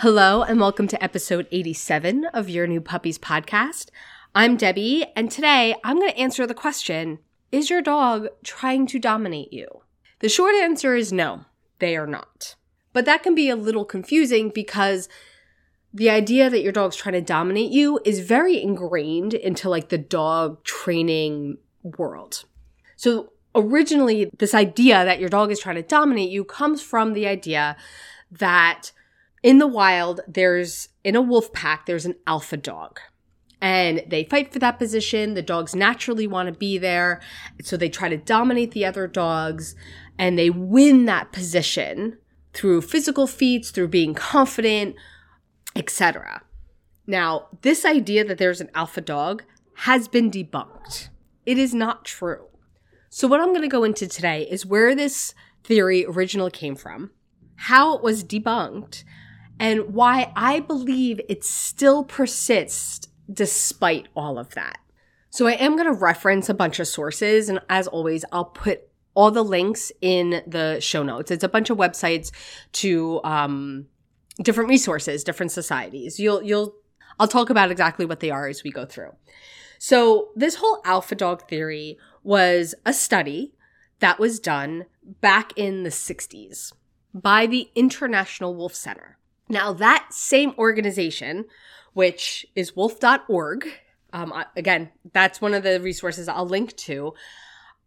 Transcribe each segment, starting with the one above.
Hello, and welcome to episode 87 of your new Puppies podcast. I'm Debbie, and today I'm going to answer the question Is your dog trying to dominate you? The short answer is no, they are not. But that can be a little confusing because the idea that your dog's trying to dominate you is very ingrained into like the dog training world. So originally, this idea that your dog is trying to dominate you comes from the idea that in the wild, there's in a wolf pack, there's an alpha dog. And they fight for that position. The dogs naturally want to be there. So they try to dominate the other dogs and they win that position through physical feats, through being confident, etc. Now, this idea that there's an alpha dog has been debunked. It is not true. So, what I'm going to go into today is where this theory originally came from, how it was debunked, and why I believe it still persists despite all of that. So I am going to reference a bunch of sources, and as always, I'll put all the links in the show notes. It's a bunch of websites to um, different resources, different societies. You'll you'll I'll talk about exactly what they are as we go through. So this whole alpha dog theory was a study that was done back in the 60s by the International Wolf Center. Now, that same organization, which is wolf.org, um, again, that's one of the resources I'll link to.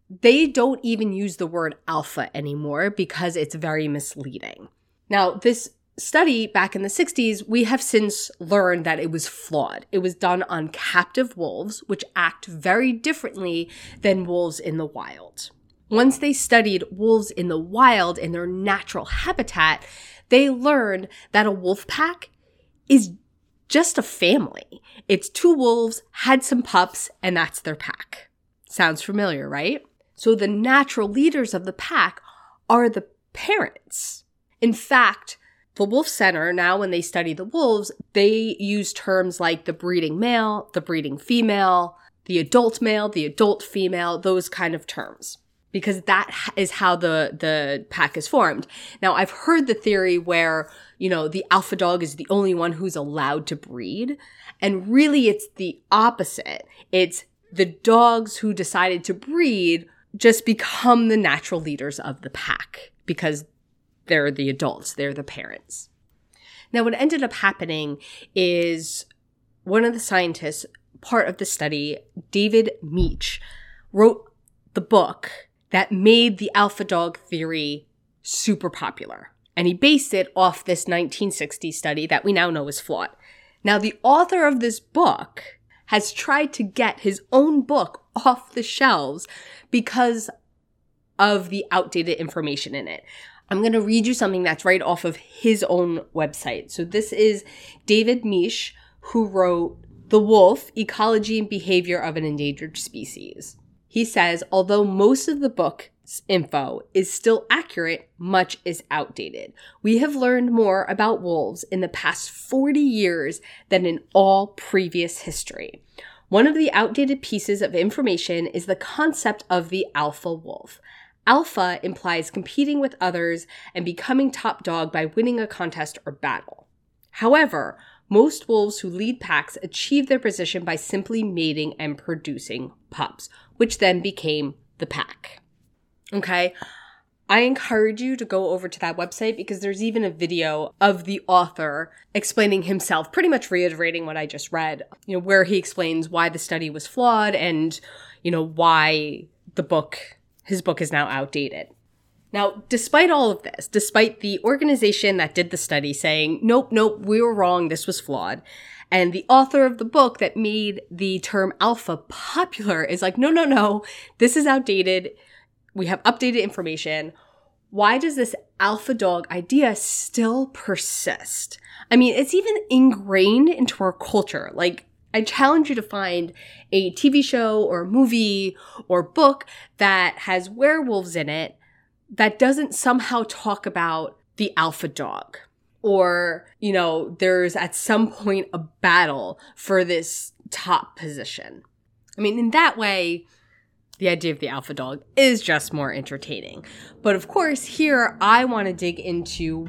They don't even use the word alpha anymore because it's very misleading. Now, this study back in the 60s, we have since learned that it was flawed. It was done on captive wolves, which act very differently than wolves in the wild. Once they studied wolves in the wild in their natural habitat, they learned that a wolf pack is just a family. It's two wolves, had some pups, and that's their pack. Sounds familiar, right? So the natural leaders of the pack are the parents. In fact, the Wolf Center, now when they study the wolves, they use terms like the breeding male, the breeding female, the adult male, the adult female, those kind of terms because that is how the the pack is formed. Now, I've heard the theory where, you know, the alpha dog is the only one who's allowed to breed, and really it's the opposite. It's the dogs who decided to breed just become the natural leaders of the pack because they're the adults, they're the parents. Now, what ended up happening is one of the scientists, part of the study, David Mech, wrote the book that made the alpha dog theory super popular. And he based it off this 1960 study that we now know is flawed. Now, the author of this book has tried to get his own book off the shelves because of the outdated information in it. I'm going to read you something that's right off of his own website. So, this is David Mech, who wrote The Wolf Ecology and Behavior of an Endangered Species. He says, although most of the book's info is still accurate, much is outdated. We have learned more about wolves in the past 40 years than in all previous history. One of the outdated pieces of information is the concept of the alpha wolf. Alpha implies competing with others and becoming top dog by winning a contest or battle. However, most wolves who lead packs achieve their position by simply mating and producing pups, which then became the pack. Okay. I encourage you to go over to that website because there's even a video of the author explaining himself, pretty much reiterating what I just read, you know, where he explains why the study was flawed and, you know, why the book, his book is now outdated. Now, despite all of this, despite the organization that did the study saying, nope, nope, we were wrong, this was flawed, and the author of the book that made the term alpha popular is like, no, no, no, this is outdated. We have updated information. Why does this alpha dog idea still persist? I mean, it's even ingrained into our culture. Like, I challenge you to find a TV show or movie or book that has werewolves in it that doesn't somehow talk about the alpha dog. Or, you know, there's at some point a battle for this top position. I mean, in that way, the idea of the alpha dog is just more entertaining. But of course, here I want to dig into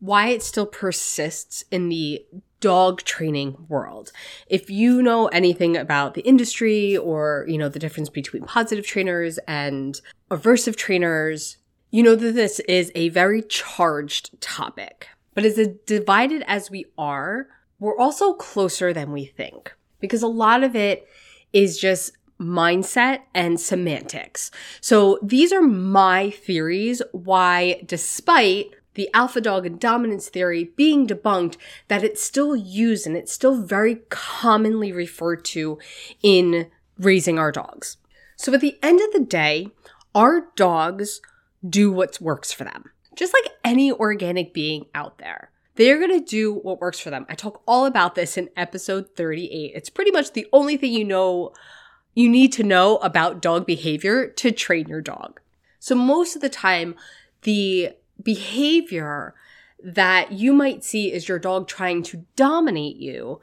why it still persists in the dog training world. If you know anything about the industry or, you know, the difference between positive trainers and aversive trainers, you know that this is a very charged topic. But as divided as we are, we're also closer than we think because a lot of it is just mindset and semantics. So these are my theories why, despite the alpha dog and dominance theory being debunked, that it's still used and it's still very commonly referred to in raising our dogs. So at the end of the day, our dogs do what works for them, just like any organic being out there. They're going to do what works for them. I talk all about this in episode 38. It's pretty much the only thing you know you need to know about dog behavior to train your dog. So most of the time, the behavior that you might see is your dog trying to dominate you,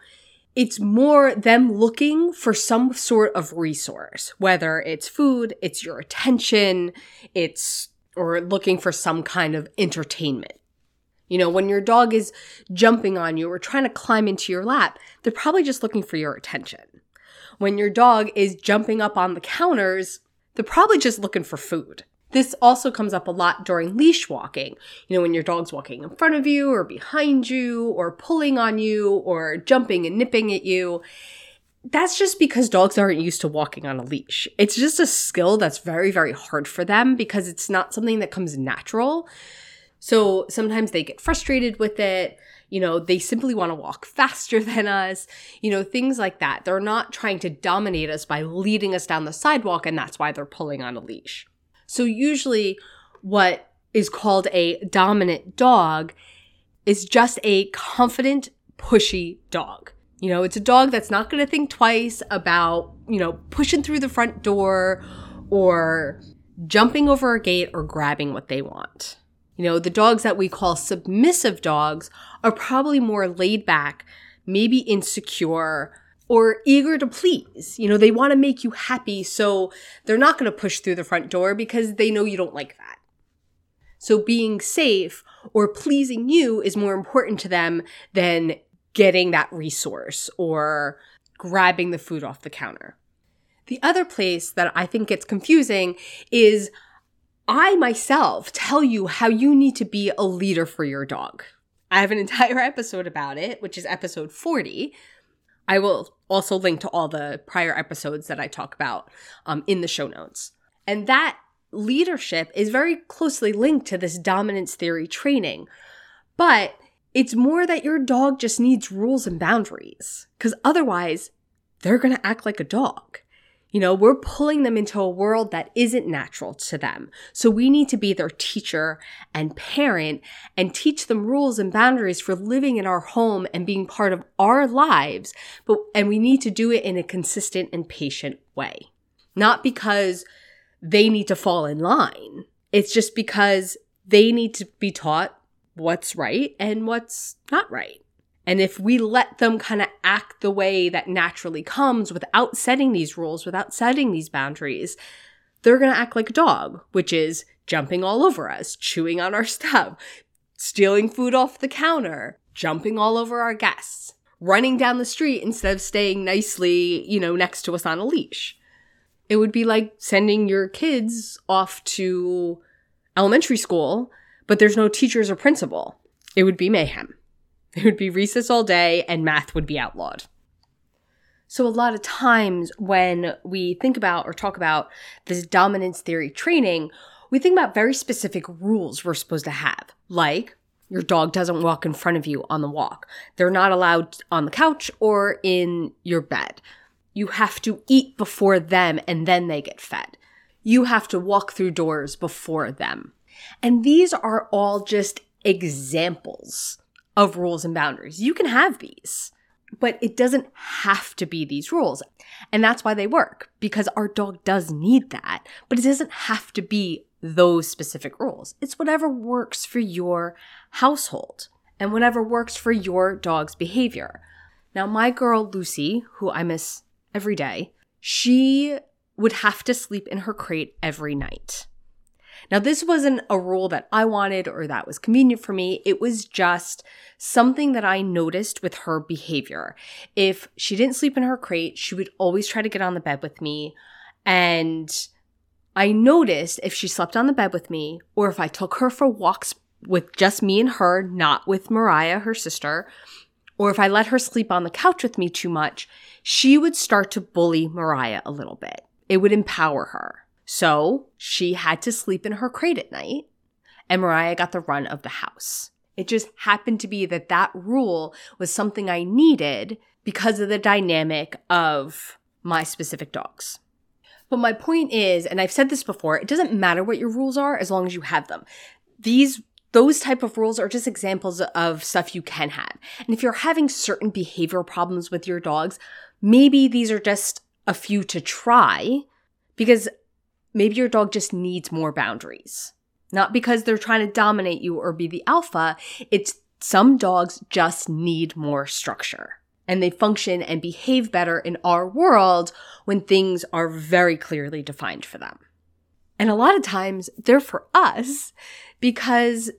it's more them looking for some sort of resource, whether it's food, it's your attention, it's or looking for some kind of entertainment. You know, when your dog is jumping on you or trying to climb into your lap, they're probably just looking for your attention. When your dog is jumping up on the counters, they're probably just looking for food. This also comes up a lot during leash walking. You know, when your dog's walking in front of you or behind you or pulling on you or jumping and nipping at you. That's just because dogs aren't used to walking on a leash. It's just a skill that's very, very hard for them because it's not something that comes natural. So sometimes they get frustrated with it you know, they simply want to walk faster than us, you know, things like that. They're not trying to dominate us by leading us down the sidewalk, and that's why they're pulling on a leash. So, usually, what is called a dominant dog is just a confident, pushy dog. You know, it's a dog that's not going to think twice about, you know, pushing through the front door or jumping over a gate or grabbing what they want. You know, the dogs that we call submissive dogs are probably more laid back, maybe insecure, or eager to please. You know, they want to make you happy, so they're not going to push through the front door because they know you don't like that. So being safe or pleasing you is more important to them than getting that resource or grabbing the food off the counter. The other place that I think gets confusing is I myself tell you how you need to be a leader for your dog. I have an entire episode about it, which is episode 40. I will also link to all the prior episodes that I talk about um, in the show notes. And that leadership is very closely linked to this dominance theory training. But it's more that your dog just needs rules and boundaries, because otherwise, they're going to act like a dog. You know, we're pulling them into a world that isn't natural to them. So we need to be their teacher and parent and teach them rules and boundaries for living in our home and being part of our lives. But, and we need to do it in a consistent and patient way. Not because they need to fall in line. It's just because they need to be taught what's right and what's not right. And if we let them kind of act the way that naturally comes without setting these rules, without setting these boundaries, they're going to act like a dog, which is jumping all over us, chewing on our stuff, stealing food off the counter, jumping all over our guests, running down the street instead of staying nicely, you know, next to us on a leash. It would be like sending your kids off to elementary school, but there's no teachers or principal. It would be mayhem. It would be recess all day and math would be outlawed. So, a lot of times when we think about or talk about this dominance theory training, we think about very specific rules we're supposed to have, like your dog doesn't walk in front of you on the walk. They're not allowed on the couch or in your bed. You have to eat before them and then they get fed. You have to walk through doors before them. And these are all just examples of rules and boundaries. You can have these, but it doesn't have to be these rules. And that's why they work, because our dog does need that, but it doesn't have to be those specific rules. It's whatever works for your household and whatever works for your dog's behavior. Now, my girl Lucy, who I miss every day, she would have to sleep in her crate every night. Now, this wasn't a rule that I wanted or that was convenient for me. It was just something that I noticed with her behavior. If she didn't sleep in her crate, she would always try to get on the bed with me. And I noticed if she slept on the bed with me or if I took her for walks with just me and her, not with Mariah, her sister, or if I let her sleep on the couch with me too much, she would start to bully Mariah a little bit. It would empower her. So she had to sleep in her crate at night, and Mariah got the run of the house. It just happened to be that that rule was something I needed because of the dynamic of my specific dogs. But my point is, and I've said this before, it doesn't matter what your rules are as long as you have them. These those type of rules are just examples of stuff you can have. And if you're having certain behavior problems with your dogs, maybe these are just a few to try because maybe your dog just needs more boundaries. Not because they're trying to dominate you or be the alpha, it's some dogs just need more structure. And they function and behave better in our world when things are very clearly defined for them. And a lot of times they're for us because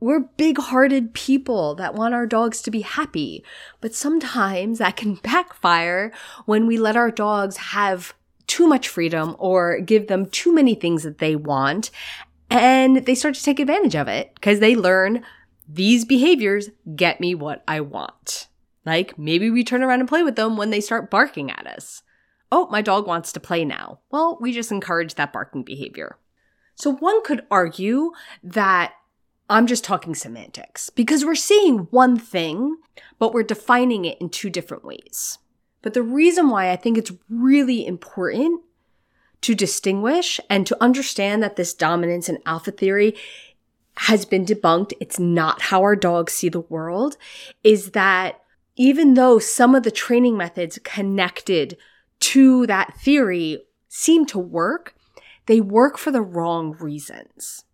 we're big hearted people that want our dogs to be happy. But sometimes that can backfire when we let our dogs have too much freedom or give them too many things that they want. And they start to take advantage of it because they learn these behaviors get me what I want. Like maybe we turn around and play with them when they start barking at us. Oh, my dog wants to play now. Well, we just encourage that barking behavior. So one could argue that I'm just talking semantics because we're seeing one thing, but we're defining it in two different ways. But the reason why I think it's really important to distinguish and to understand that this dominance and alpha theory has been debunked, it's not how our dogs see the world, is that even though some of the training methods connected to that theory seem to work, they work for the wrong reasons.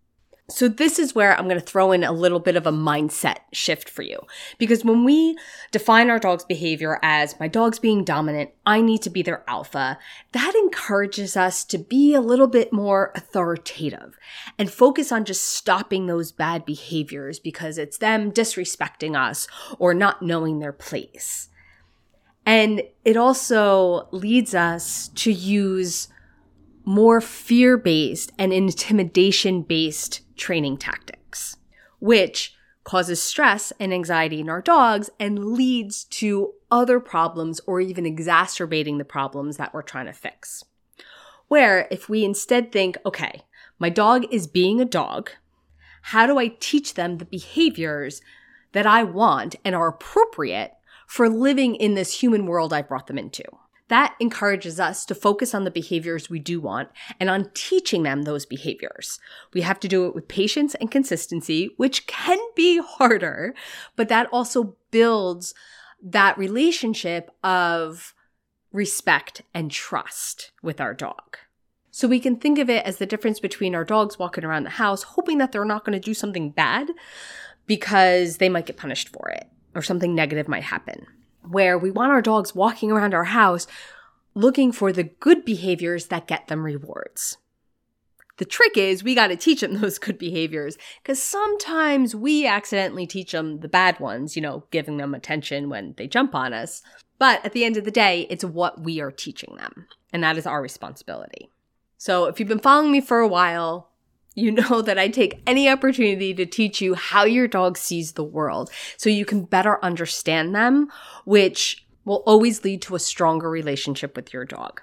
So this is where I'm going to throw in a little bit of a mindset shift for you. Because when we define our dog's behavior as my dog's being dominant, I need to be their alpha, that encourages us to be a little bit more authoritative and focus on just stopping those bad behaviors because it's them disrespecting us or not knowing their place. And it also leads us to use more fear based and intimidation based training tactics, which causes stress and anxiety in our dogs and leads to other problems or even exacerbating the problems that we're trying to fix. Where if we instead think, okay, my dog is being a dog, how do I teach them the behaviors that I want and are appropriate for living in this human world I brought them into? That encourages us to focus on the behaviors we do want and on teaching them those behaviors. We have to do it with patience and consistency, which can be harder, but that also builds that relationship of respect and trust with our dog. So we can think of it as the difference between our dogs walking around the house, hoping that they're not going to do something bad because they might get punished for it or something negative might happen where we want our dogs walking around our house looking for the good behaviors that get them rewards. The trick is we got to teach them those good behaviors because sometimes we accidentally teach them the bad ones, you know, giving them attention when they jump on us. But at the end of the day, it's what we are teaching them, and that is our responsibility. So if you've been following me for a while, you know that I take any opportunity to teach you how your dog sees the world so you can better understand them, which will always lead to a stronger relationship with your dog.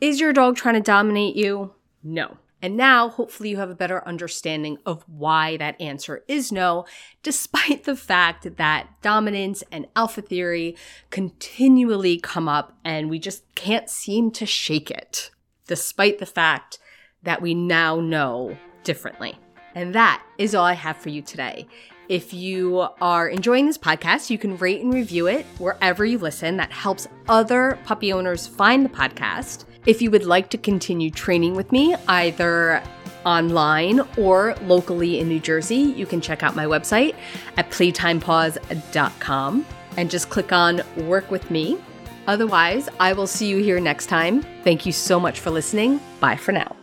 Is your dog trying to dominate you? No. And now, hopefully, you have a better understanding of why that answer is no, despite the fact that dominance and alpha theory continually come up and we just can't seem to shake it, despite the fact that we now know differently. And that is all I have for you today. If you are enjoying this podcast, you can rate and review it wherever you listen. That helps other puppy owners find the podcast. If you would like to continue training with me, either online or locally in New Jersey, you can check out my website at playtimepaws.com and just click on Work with Me. Otherwise, I will see you here next time. Thank you so much for listening. Bye for now.